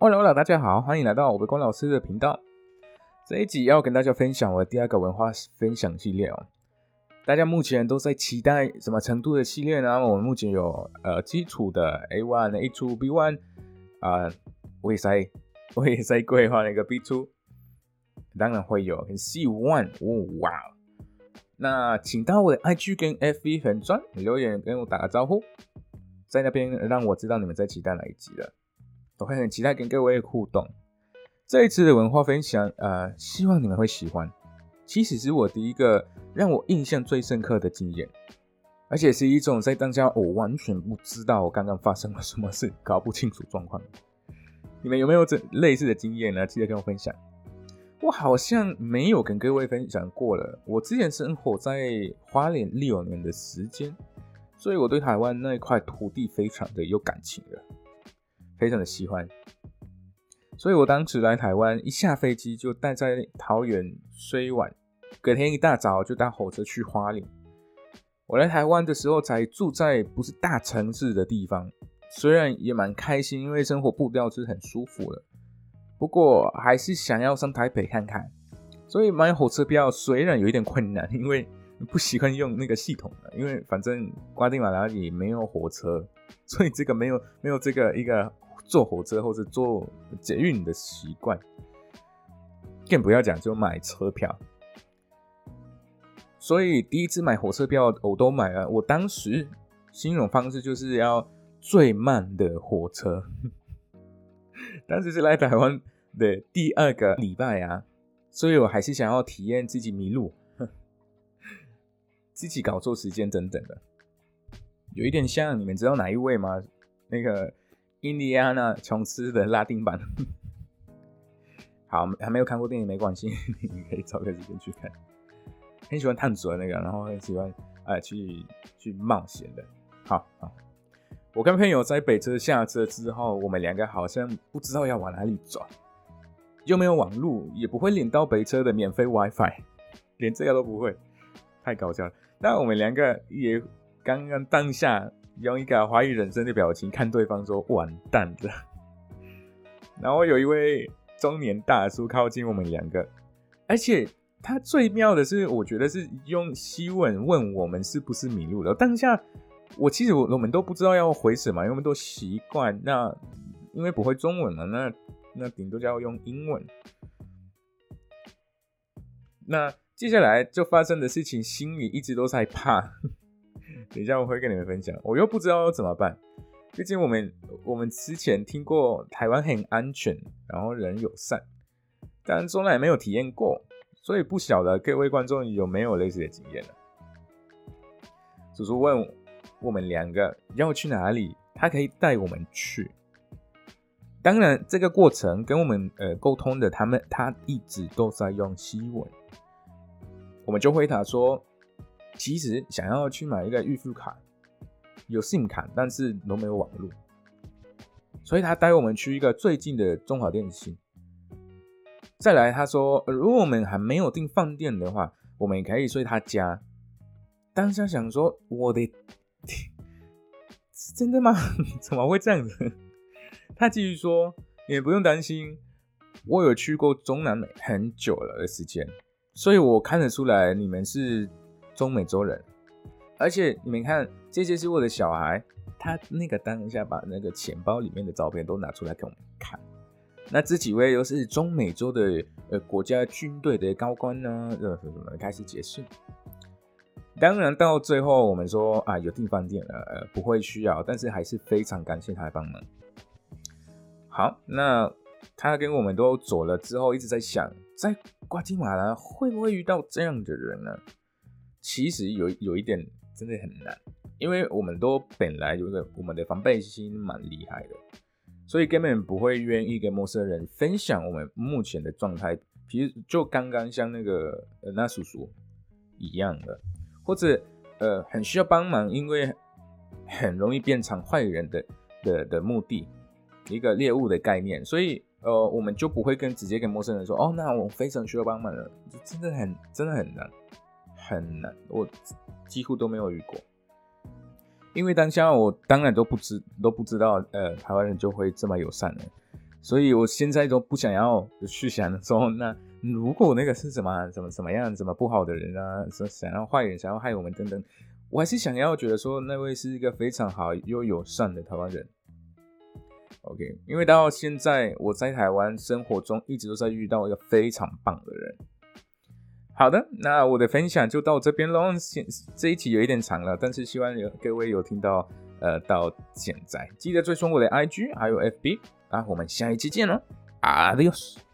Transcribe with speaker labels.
Speaker 1: Hello，大家好，欢迎来到我的光老师的频道。这一集要跟大家分享我的第二个文化分享系列哦。大家目前都在期待什么程度的系列呢？我们目前有呃基础的 A one、A two、B one 啊，我也在我也在规划那个 B two，当然会有 C one，哇！那请到我的 IG 跟 FB 粉专留言跟我打个招呼，在那边让我知道你们在期待哪一集了。我会很期待跟各位互动。这一次的文化分享，呃，希望你们会喜欢。其实是我第一个让我印象最深刻的经验，而且是一种在当下我完全不知道我刚刚发生了什么事，搞不清楚状况。你们有没有这类似的经验呢？记得跟我分享。我好像没有跟各位分享过了。我之前生活在花莲六年的时间，所以我对台湾那一块土地非常的有感情的，非常的喜欢。所以我当时来台湾，一下飞机就待在桃园睡晚，隔天一大早就搭火车去花莲。我来台湾的时候才住在不是大城市的地方，虽然也蛮开心，因为生活步调是很舒服的。不过还是想要上台北看看，所以买火车票虽然有一点困难，因为不习惯用那个系统的，因为反正瓜地马拉里没有火车，所以这个没有没有这个一个坐火车或者坐捷运的习惯，更不要讲就买车票。所以第一次买火车票我都买了，我当时形容方式就是要最慢的火车。当时是来台湾的第二个礼拜啊，所以我还是想要体验自己迷路、自己搞错时间等等的，有一点像你们知道哪一位吗？那个印第安纳琼斯的拉丁版。好，还没有看过电影没关系，你可以找个时间去看。很喜欢探索的那个，然后很喜欢呃去去冒险的。好好。我跟朋友在北车下车之后，我们两个好像不知道要往哪里走，又没有网路，也不会领到北车的免费 WiFi，连这个都不会，太搞笑了。那我们两个也刚刚当下用一个怀疑人生的表情看对方说完蛋了。然后有一位中年大叔靠近我们两个，而且他最妙的是，我觉得是用西文问我们是不是迷路了。当下。我其实我我们都不知道要回什么，因为我们都习惯那，因为不会中文嘛，那那顶多就要用英文。那接下来就发生的事情，心里一直都在怕。等一下我会跟你们分享，我又不知道要怎么办。毕竟我们我们之前听过台湾很安全，然后人友善，但从来没有体验过，所以不晓得各位观众有没有类似的经验呢？叔叔问。我们两个要去哪里，他可以带我们去。当然，这个过程跟我们呃沟通的，他们他一直都在用西文。我们就回答说，其实想要去买一个预付卡，有 SIM 卡，但是都没有网络，所以他带我们去一个最近的中华电信。再来，他说，如果我们还没有订饭店的话，我们可以睡他家。当下想说，我的。是真的吗？怎么会这样子？他继续说：“也不用担心，我有去过中南美很久了的时间，所以我看得出来你们是中美洲人。而且你们看，这些是我的小孩，他那个当下把那个钱包里面的照片都拿出来给我们看。那这几位又是中美洲的呃国家军队的高官呢？呃，什么开始解释。”当然，到最后我们说啊，有订饭店了，呃，不会需要，但是还是非常感谢他的帮忙。好，那他跟我们都走了之后，一直在想，在瓜地马拉会不会遇到这样的人呢？其实有有一点真的很难，因为我们都本来有个我们的防备心蛮厉害的，所以根本不会愿意跟陌生人分享我们目前的状态。其实就刚刚像那个呃那叔叔一样的。或者，呃，很需要帮忙，因为很容易变成坏人的的的目的，一个猎物的概念，所以，呃，我们就不会跟直接跟陌生人说，哦，那我非常需要帮忙了，真的很真的很难，很难，我几乎都没有遇过，因为当下我当然都不知都不知道，呃，台湾人就会这么友善了，所以我现在都不想要去想说，那如果那个是什么怎么怎么样怎么不好的人啊，说想要坏人想要害我们等等，我还是想要觉得说那位是一个非常好又友善的台湾人。OK，因为到现在我在台湾生活中一直都在遇到一个非常棒的人。好的，那我的分享就到这边喽。现这一期有一点长了，但是希望有各位有听到，呃，到现在记得追踪我的 IG 还有 FB 啊，我们下一期见喽，Adios。